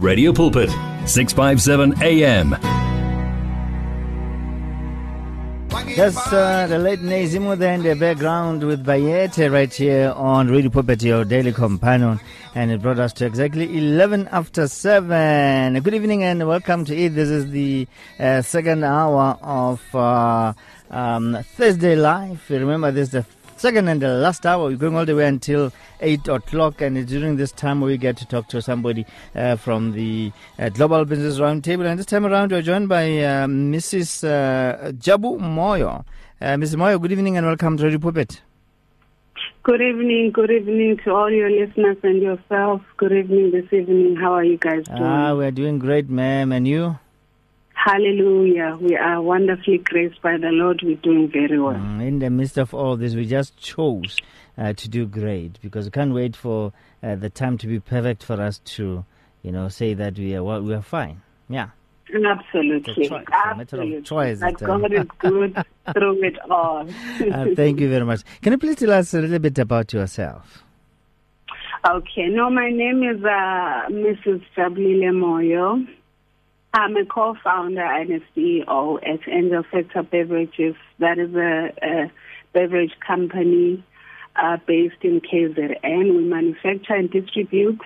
Radio Pulpit, 657 AM. That's uh, the late there in the background with Bayete right here on Radio Pulpit, your daily companion. And it brought us to exactly 11 after 7. Good evening and welcome to it. This is the uh, second hour of uh, um, Thursday Live. Remember, this is the second and the last hour. We're going all the way until 8 o'clock, and it's during this time we get to talk to somebody uh, from the uh, Global Business Roundtable. And this time around, we're joined by uh, Mrs. Uh, Jabu Moyo. Uh, Mrs. Moyo, good evening and welcome to Radio Pulpit. Good evening, good evening to all your listeners and yourself. Good evening this evening. How are you guys doing? Ah, we're doing great, ma'am. And you? Hallelujah. We are wonderfully graced by the Lord. We're doing very well. Mm, in the midst of all this, we just chose uh, to do great because we can't wait for uh, the time to be perfect for us to, you know, say that we are well, we are fine. Yeah. Absolutely. It's a choice, it's a matter of choice That uh, God is good through it all. Uh, thank you very much. Can you please tell us a little bit about yourself? Okay. No, my name is uh, Mrs. Jabulile Moyo. I'm a co-founder and a CEO at Angel Factor Beverages. That is a, a beverage company uh, based in KZN. We manufacture and distribute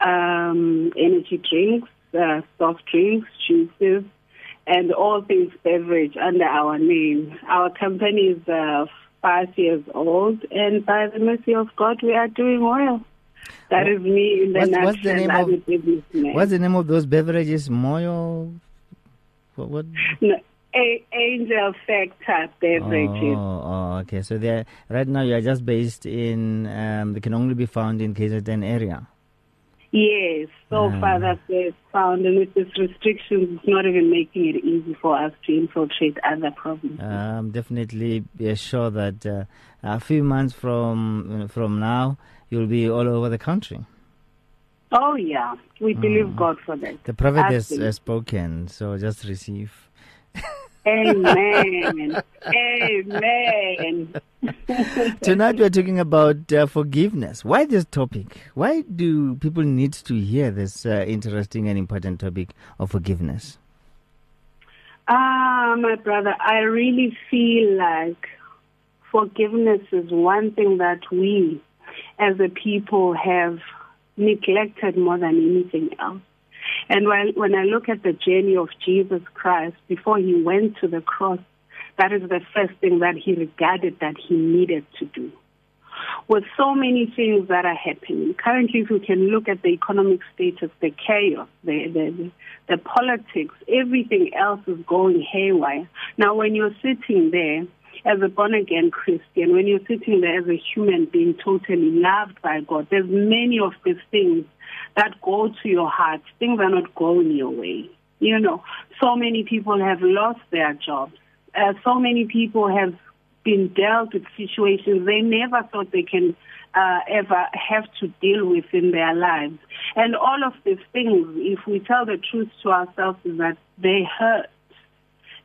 um, energy drinks, uh, soft drinks, juices, and all things beverage under our name. Our company is uh, five years old, and by the mercy of God, we are doing well. That is me in the What's- what's the name of- What's the name of those beverages? Moyo? What? what? No, a- Angel Factor beverages. Oh, oh, okay. So they're, right now you are just based in, um, they can only be found in KZN area. Yes, so Ah. far that's where it's found, and with these restrictions, it's not even making it easy for us to infiltrate other provinces. Um, definitely be sure that uh, a few months from from now you'll be all over the country. oh yeah, we believe Mm. God for that. The prophet has uh, spoken, so just receive. Amen. Amen. Tonight we're talking about uh, forgiveness. Why this topic? Why do people need to hear this uh, interesting and important topic of forgiveness? Ah, my brother, I really feel like forgiveness is one thing that we as a people have neglected more than anything else. And when, when I look at the journey of Jesus Christ before he went to the cross, that is the first thing that he regarded that he needed to do. With so many things that are happening, currently, if we can look at the economic status, the chaos, the, the, the politics, everything else is going haywire. Now, when you're sitting there as a born again Christian, when you're sitting there as a human being totally loved by God, there's many of these things that go to your heart. Things are not going your way. You know, so many people have lost their jobs. Uh, so many people have been dealt with situations they never thought they can uh, ever have to deal with in their lives. And all of these things, if we tell the truth to ourselves, is that they hurt.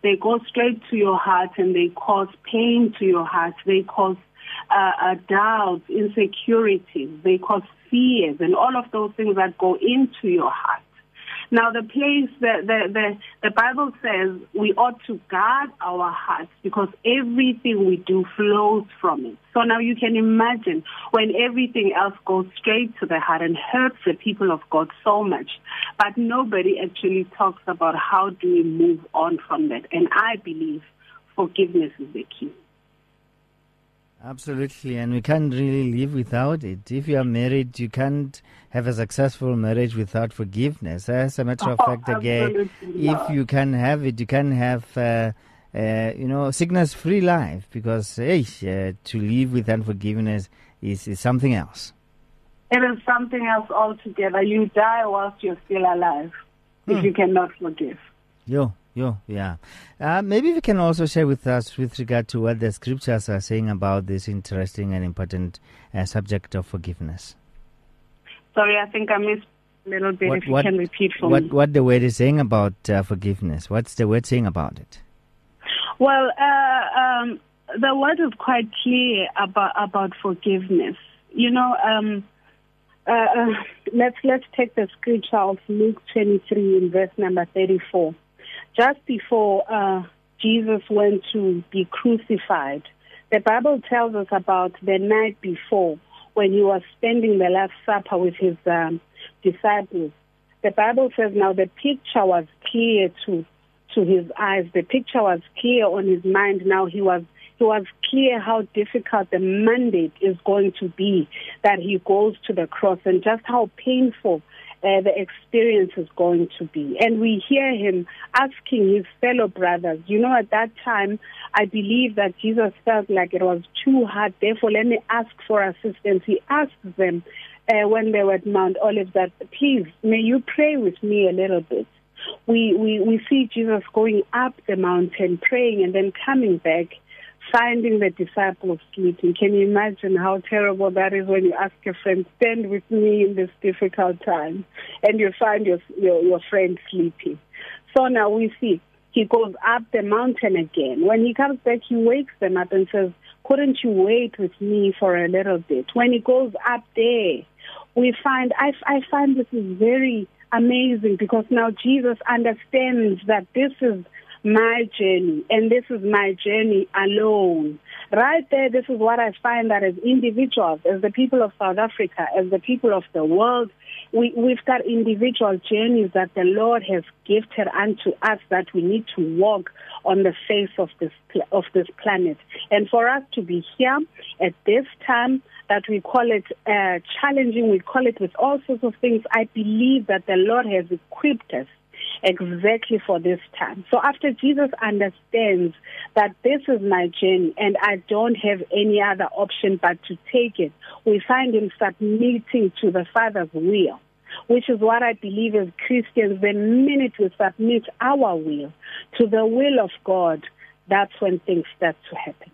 They go straight to your heart and they cause pain to your heart. They cause uh, uh, doubts, insecurities. They cause fears and all of those things that go into your heart. Now, the place, the, the, the, the Bible says we ought to guard our hearts because everything we do flows from it. So now you can imagine when everything else goes straight to the heart and hurts the people of God so much, but nobody actually talks about how do we move on from that. And I believe forgiveness is the key. Absolutely, and we can't really live without it. If you are married, you can't have a successful marriage without forgiveness. As a matter of Oh, fact, again, if you can have it, you can have, uh, uh, you know, sickness-free life because, hey, uh, to live with unforgiveness is, is something else. It is something else altogether. You die whilst you're still alive Hmm. if you cannot forgive. Yo, yo, yeah. Uh, maybe we can also share with us with regard to what the scriptures are saying about this interesting and important uh, subject of forgiveness. Sorry, I think I missed a little bit. What- if you what- can repeat for What me. what the word is saying about uh, forgiveness? What's the word saying about it? Well, uh, um, the word is quite clear about about forgiveness. You know, um, uh, uh, let's let's take the scripture of Luke 23 in verse number 34. Just before uh, Jesus went to be crucified, the Bible tells us about the night before when he was spending the Last Supper with his um, disciples. The Bible says now the picture was clear to to his eyes. The picture was clear on his mind. Now he was he was clear how difficult the mandate is going to be that he goes to the cross and just how painful uh, the experience is going to be. And we hear him asking his fellow brothers, you know, at that time, I believe that Jesus felt like it was too hard. Therefore, let me ask for assistance. He asked them uh, when they were at Mount Olive that, please, may you pray with me a little bit we, we, we see Jesus going up the mountain, praying, and then coming back finding the disciples sleeping. Can you imagine how terrible that is when you ask a friend, stand with me in this difficult time, and you find your, your, your friend sleeping. So now we see he goes up the mountain again. When he comes back, he wakes them up and says, couldn't you wait with me for a little bit? When he goes up there, we find, I, I find this is very amazing because now Jesus understands that this is my journey, and this is my journey alone. Right there, this is what I find that as individuals, as the people of South Africa, as the people of the world, we, we've got individual journeys that the Lord has gifted unto us that we need to walk on the face of this of this planet. And for us to be here at this time, that we call it uh, challenging, we call it with all sorts of things. I believe that the Lord has equipped us exactly for this time. So after Jesus understands that this is my journey and I don't have any other option but to take it, we find him submitting to the Father's will. Which is what I believe as Christians, the minute we submit our will to the will of God, that's when things start to happen.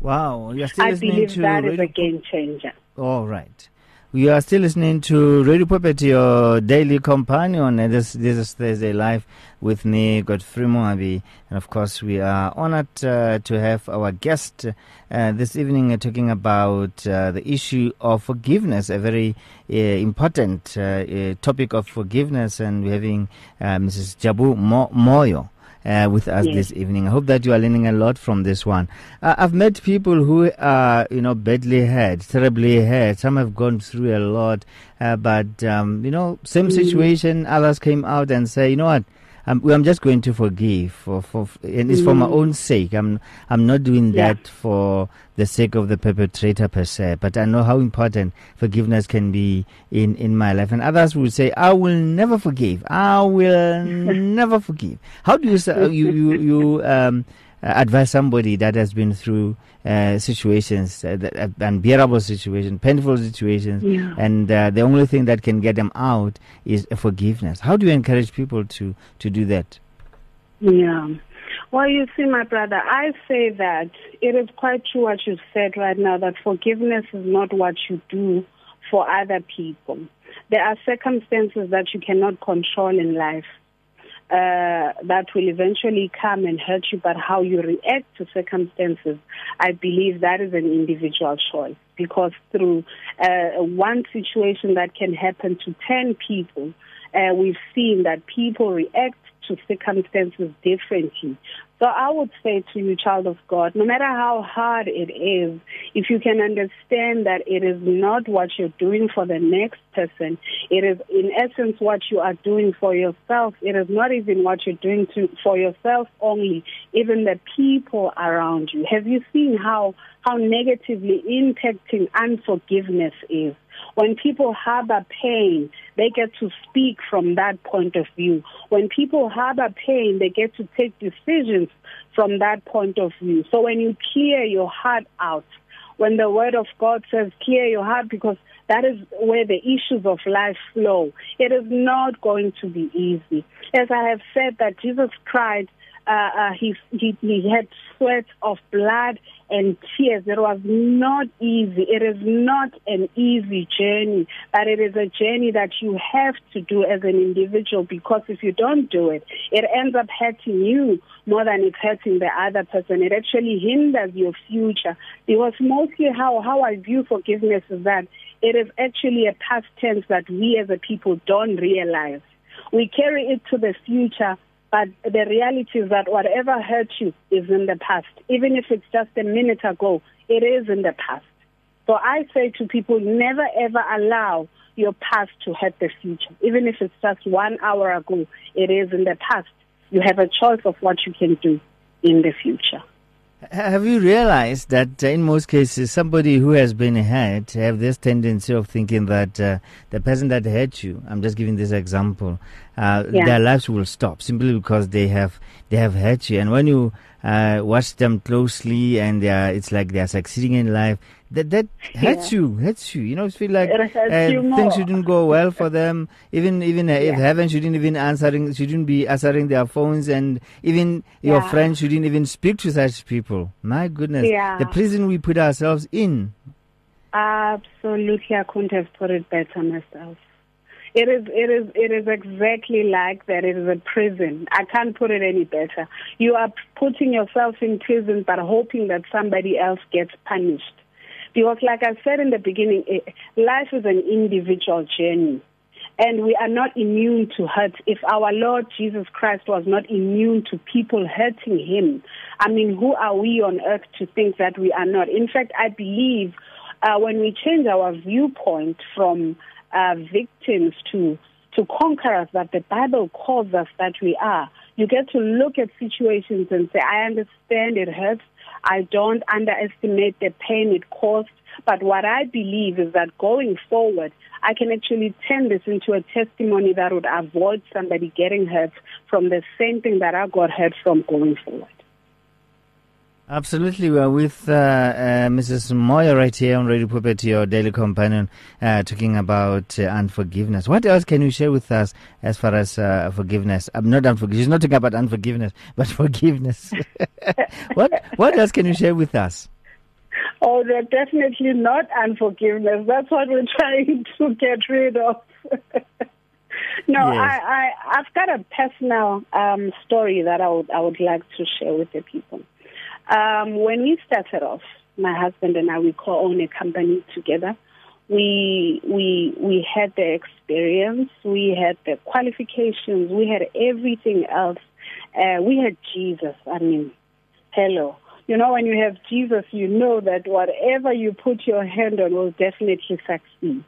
Wow, you're still I listening believe to that is Radio a game changer. All right. We are still listening to Radio Pulpit, your daily companion. And this, this is Thursday Live with me, Godfrey Moabi. And of course, we are honored uh, to have our guest uh, this evening uh, talking about uh, the issue of forgiveness, a very uh, important uh, topic of forgiveness. And we're having Mrs. Jabu Mo- Moyo uh, with us Yes. this evening. I hope that you are learning a lot from this one. Uh, I've met people who are, you know, badly hurt, terribly hurt. Some have gone through a lot, uh, but um, you know, same situation. Others came out and say, you know what? I'm, I'm just going to forgive for, for and it's for my own sake. I'm I'm not doing Yeah. that for the sake of the perpetrator per se. But I know how important forgiveness can be in in my life. And others will say, I will never forgive. I will never forgive. How do you uh, you you you um, advise somebody that has been through uh, situations, uh, that, uh, unbearable situations, painful situations, Yeah. and uh, the only thing that can get them out is forgiveness. How do you encourage people to to do that? Yeah. Well, you see, my brother, I say that it is quite true what you said right now that forgiveness is not what you do for other people. There are circumstances that you cannot control in life uh, that will eventually come and hurt you, but how you react to circumstances, I believe that is an individual choice. Because through uh, one situation that can happen to 10 people, uh, we've seen that people react to circumstances differently. So I would say to you, child of God, no matter how hard it is, if you can understand that it is not what you're doing for the next person, it is in essence what you are doing for yourself. It is not even what you're doing to, for yourself only, even the people around you. Have you seen how, how negatively impacting unforgiveness is? When people harbor pain, they get to speak from that point of view. When people harbor pain, they get to take decisions from that point of view. So when you clear your heart out, when the word of God says clear your heart because that is where the issues of life flow. It is not going to be easy. As I have said that Jesus cried uh, uh, he, he, he had sweat of blood and tears. It was not easy. It is not an easy journey, but it is a journey that you have to do as an individual because if you don't do it, it ends up hurting you more than it's hurting the other person. It actually hinders your future because mostly how, how I view forgiveness is that it is actually a past tense that we as a people don't realize. We carry it to the future but the reality is that whatever hurt you is in the past. Even if it's just a minute ago, it is in the past. So I say to people, never ever allow your past to hurt the future. Even if it's just one hour ago, it is in the past. You have a choice of what you can do in the future. Have you realized that in most cases, somebody who has been hurt have this tendency of thinking that uh, the person that hurt you, I'm just giving this example, uh, yeah. their lives will stop simply because they have they have hurt you. And when you uh, watch them closely and they are, it's like they are succeeding in life, that that hurts yeah. you, hurts you. You know, feel like uh, things shouldn't go well for them. Even even uh, yeah. if heaven shouldn't even answering, shouldn't be answering their phones, and even your friends shouldn't even speak to such people. My goodness, the prison we put ourselves in. Absolutely, I couldn't have put it better myself. It is, it is, it is exactly like that. It is a prison. I can't put it any better. You are putting yourself in prison, but hoping that somebody else gets punished. Because, like I said in the beginning, life is an individual journey. And we are not immune to hurt. If our Lord Jesus Christ was not immune to people hurting him, I mean, who are we on earth to think that we are not? In fact, I believe uh, when we change our viewpoint from uh, victims to to conquerors that the Bible calls us that we are. You get to look at situations and say, I understand it hurts. I don't underestimate the pain it caused. But what I believe is that going forward, I can actually turn this into a testimony that would avoid somebody getting hurt from the same thing that I got hurt from going forward. Absolutely. We're with uh, uh, Mrs. Moyo right here on Radio Pulpit, your daily companion, uh, talking about uh, unforgiveness. What else can you share with us as far as uh, forgiveness? I'm not unforgiveness. She's not talking about unforgiveness, but forgiveness. what What else can you share with us? Oh, they're definitely not unforgiveness. That's what we're trying to get rid of. no, yes. I, I, I've got a personal um, story that I would, I would like to share with the people. Um, when we started off, my husband and I, we co-own a company together. We we we had the experience, we had the qualifications, we had everything else. Uh, we had Jesus. I mean, hello. You know, when you have Jesus, you know that whatever you put your hand on will definitely succeed.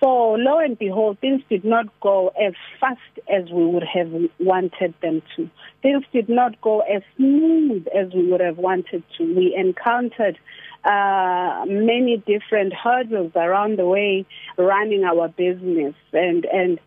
So lo and behold, things did not go as fast as we would have wanted them to. Things did not go as smooth as we would have wanted to. We encountered uh, many different hurdles around the way running our business and and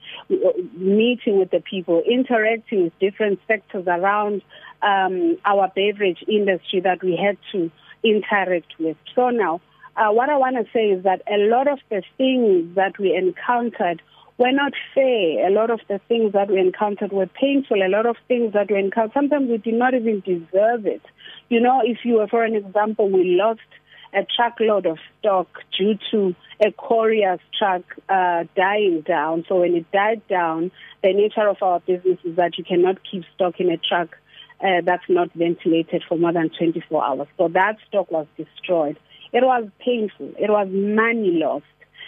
meeting with the people, interacting with different sectors around um, our beverage industry that we had to interact with. So now uh, what I want to say is that a lot of the things that we encountered were not fair. A lot of the things that we encountered were painful. A lot of things that we encountered, sometimes we did not even deserve it. You know, if you were, for an example, we lost a truckload of stock due to a courier's truck uh, dying down. So when it died down, the nature of our business is that you cannot keep stock in a truck uh, that's not ventilated for more than 24 hours. So that stock was destroyed. It was painful. It was money lost.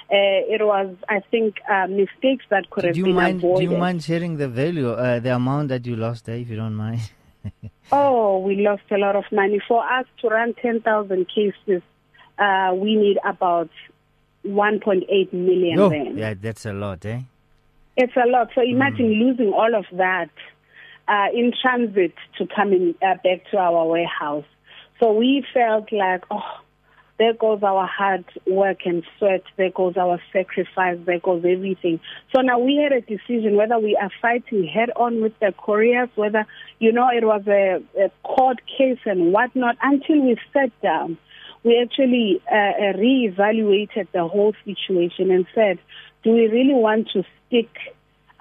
Uh, it was, I think, uh, mistakes that could have been mind, avoided. Do you mind sharing the value, uh, the amount that you lost there, if you don't mind? oh, we lost a lot of money. For us to run 10,000 cases, uh, we need about 1.8 million. Oh, yeah, that's a lot, eh? It's a lot. So imagine mm. losing all of that uh, in transit to coming uh, back to our warehouse. So we felt like, oh, there goes our hard work and sweat. There goes our sacrifice. There goes everything. So now we had a decision whether we are fighting head on with the couriers, whether, you know, it was a, a court case and whatnot, until we sat down. We actually uh, uh, reevaluated the whole situation and said, do we really want to stick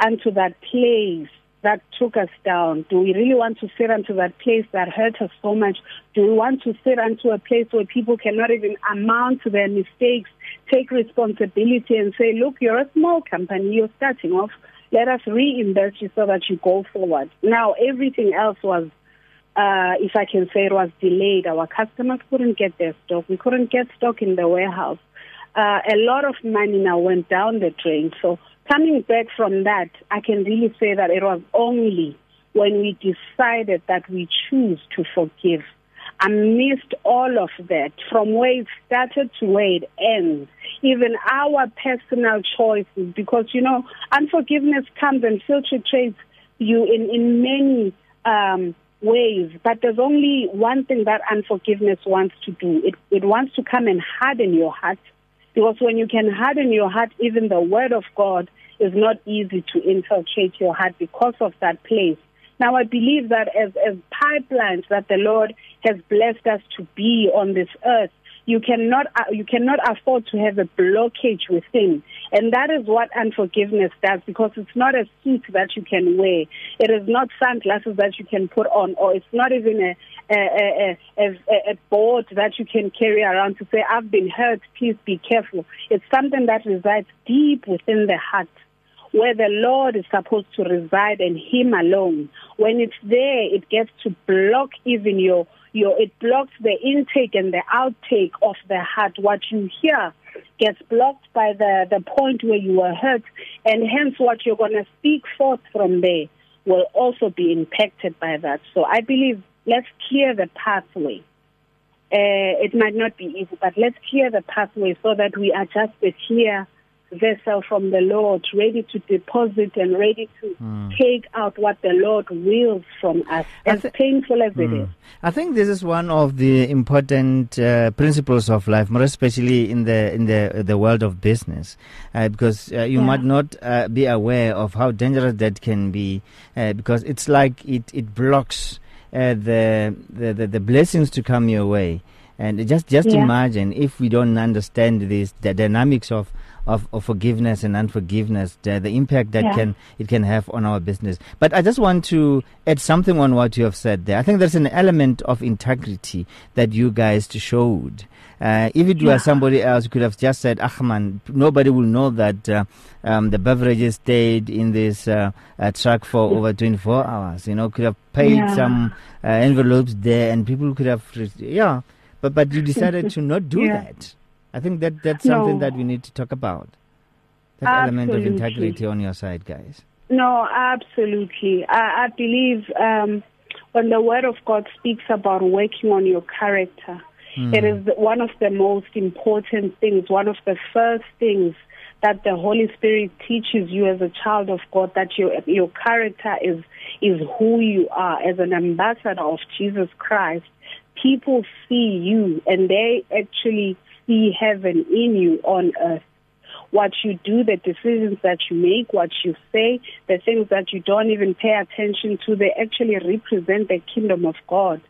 unto that place that took us down? Do we really want to sit into that place that hurt us so much? Do we want to sit into a place where people cannot even amount to their mistakes, take responsibility and say, look, you're a small company, you're starting off. Let us reinvest you so that you go forward. Now, everything else was, uh, if I can say it was delayed. Our customers couldn't get their stock. We couldn't get stock in the warehouse. Uh, a lot of money now went down the drain. So coming back from that, I can really say that it was only when we decided that we choose to forgive. Amidst all of that, from where it started to where it ends, even our personal choices, because you know, unforgiveness comes and filtrates you in, in many um, ways, but there's only one thing that unforgiveness wants to do. It, it wants to come and harden your heart. Because when you can harden your heart, even the word of God is not easy to infiltrate your heart because of that place. Now, I believe that as, as pipelines that the Lord has blessed us to be on this earth, you cannot uh, you cannot afford to have a blockage within. And that is what unforgiveness does because it's not a suit that you can wear. It is not sunglasses that you can put on or it's not even a a, a, a, a board that you can carry around to say i've been hurt. Please be careful. It's something that resides deep within the heart where the Lord is supposed to reside and Him alone. When it's there, it gets to block even your, your, it blocks the intake and the outtake of the heart. What you hear gets blocked by the, the point where you were hurt, and hence what you're going to speak forth from there will also be impacted by that. So I believe let's clear the pathway. Uh, it might not be easy, but let's clear the pathway so that we are just clear vessel from the Lord, ready to deposit and ready to mm. take out what the Lord wills from us, as th- painful as mm. it hmm. I think this is one of the important uh, principles of life, more especially in the in the the world of business, uh, because uh, you yeah. might not uh, be aware of how dangerous that can be, uh, because it's like it it blocks uh, the, the, the the blessings to come your way. And just just yeah. imagine if we don't understand this the dynamics of of, of forgiveness and unforgiveness, the, the impact that yeah. can it can have on our business. But I just want to add something on what you have said there. I think there's an element of integrity that you guys showed. Uh, if it yeah. were somebody else, you could have just said, Ahman, nobody will know that uh, um, the beverages stayed in this uh, uh truck for over 24 hours. You know, could have paid yeah. some uh, envelopes there and people could have, yeah. But, but you decided to not do that. I think that that's something no. that we need to talk about. That absolutely. element of integrity on your side, guys. No, absolutely. I, I believe um, when the Word of God speaks about working on your character, mm. it is one of the most important things, one of the first things that the Holy Spirit teaches you as a child of God that your your character is is who you are as an ambassador of Jesus Christ. People see you and they actually see heaven in you on earth. What you do, the decisions that you make, what you say, the things that you don't even pay attention to, they actually represent the kingdom of God.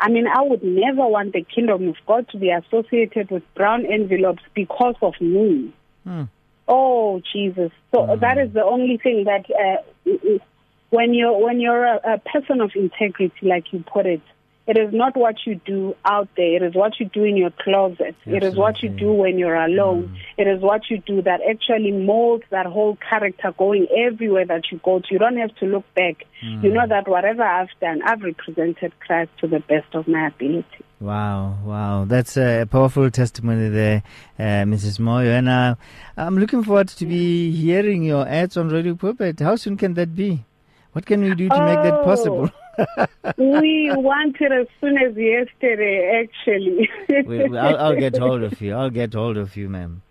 I mean, I would never want the kingdom of God to be associated with brown envelopes because of me. Hmm. Oh, Jesus. So hmm. that is the only thing that uh, when you're when you're a, a person of integrity, like you put it, it is not what you do out there. It is what you do in your closet. Absolutely. It is what you do when you're alone. Mm. It is what you do that actually molds that whole character going everywhere that you go to. You don't have to look back. Mm. You know that whatever I've done, I've represented Christ to the best of my ability. Wow, wow. That's a powerful testimony there, uh, Mrs. Moyo. And uh, I'm looking forward to be hearing your ads on Radio Pulpit. How soon can that be? What can we do to oh. make that possible? We wanted as soon as yesterday, actually. we, I'll, I'll, get hold of you. I'll get hold of you, ma'am.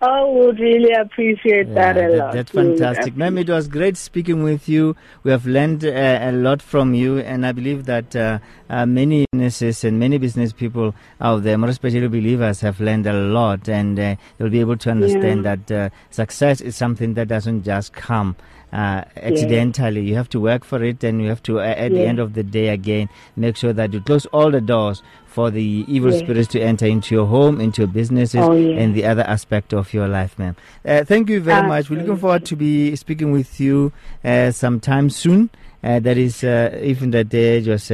I would really appreciate yeah, that a that, lot. That's fantastic. Ma'am, it was great speaking with you. We have learned uh, a lot from you, and I believe that uh, uh, many businesses and many business people out there, more especially believers, have learned a lot, and uh, they'll be able to understand yeah. that uh, success is something that doesn't just come uh, accidentally. You have to work for it, and you have to, uh, at the end of the day, again, make sure that you close all the doors for the evil Yes. spirits to enter into your home, into your businesses, Oh, yes. and the other aspect of your life, ma'am. Uh, thank you very much. We're looking forward to be speaking with you uh, sometime soon. Uh, that is, uh, even the day just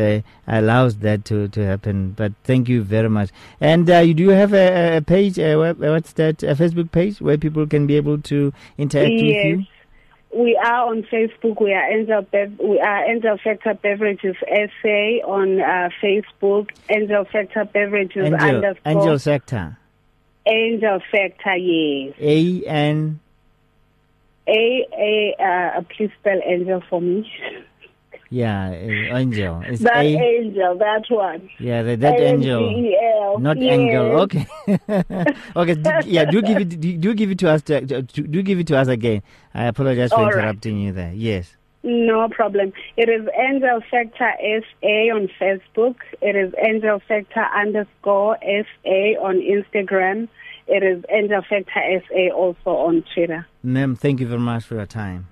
allows that to, to happen. But thank you very much. And uh, you do have a, a page, what's that, a Facebook page where people can be able to interact with you? We are on Facebook. We are Angel Bev- we are Angel Factor Beverages SA on uh, Facebook. Angel Factor Beverages Angel, underscore Angel Factor. Angel Factor. Yes. A N. A A. Uh, please spell Angel for me. Yeah, uh, Angel. It's that A. Angel. That one. Yeah, that, that angel. A-N-G-E-L. Not yes. angle. Okay. okay. d- yeah. Do give it. Do, do give it to us. To, to- do give it to us again. I apologize for All right. interrupting you there. Yes. No problem. It is Angel Factor SA on Facebook. It is Angel Factor underscore SA on Instagram. It is Angel Factor SA also on Twitter. Ma'am, thank you very much for your time.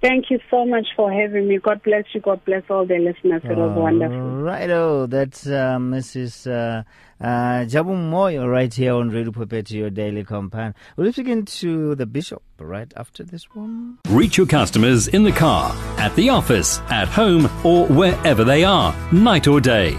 Thank you so much for having me. God bless you. God bless all the listeners. It was wonderful. Righto, that's uh, Mrs. Uh, uh, Jabu Moyo right here on Radio Pulpit, your daily companion. We'll be speaking to the bishop right after this one. Reach your customers in the car, at the office, at home, or wherever they are, night or day.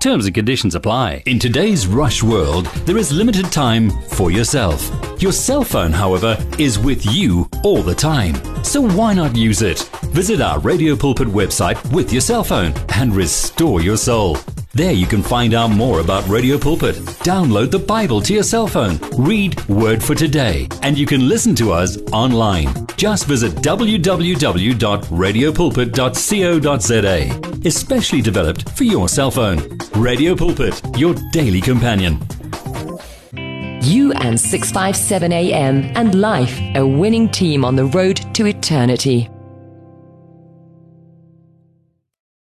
Terms and conditions apply. In today's rush world, there is limited time for yourself. Your cell phone, however, is with you all the time. So why not use it? Visit our Radio Pulpit website with your cell phone and restore your soul. There you can find out more about Radio Pulpit. Download the Bible to your cell phone. Read Word for Today. And you can listen to us online. Just visit www.radiopulpit.co.za. Especially developed for your cell phone. Radio Pulpit, your daily companion. You and 657 AM and life, a winning team on the road to eternity.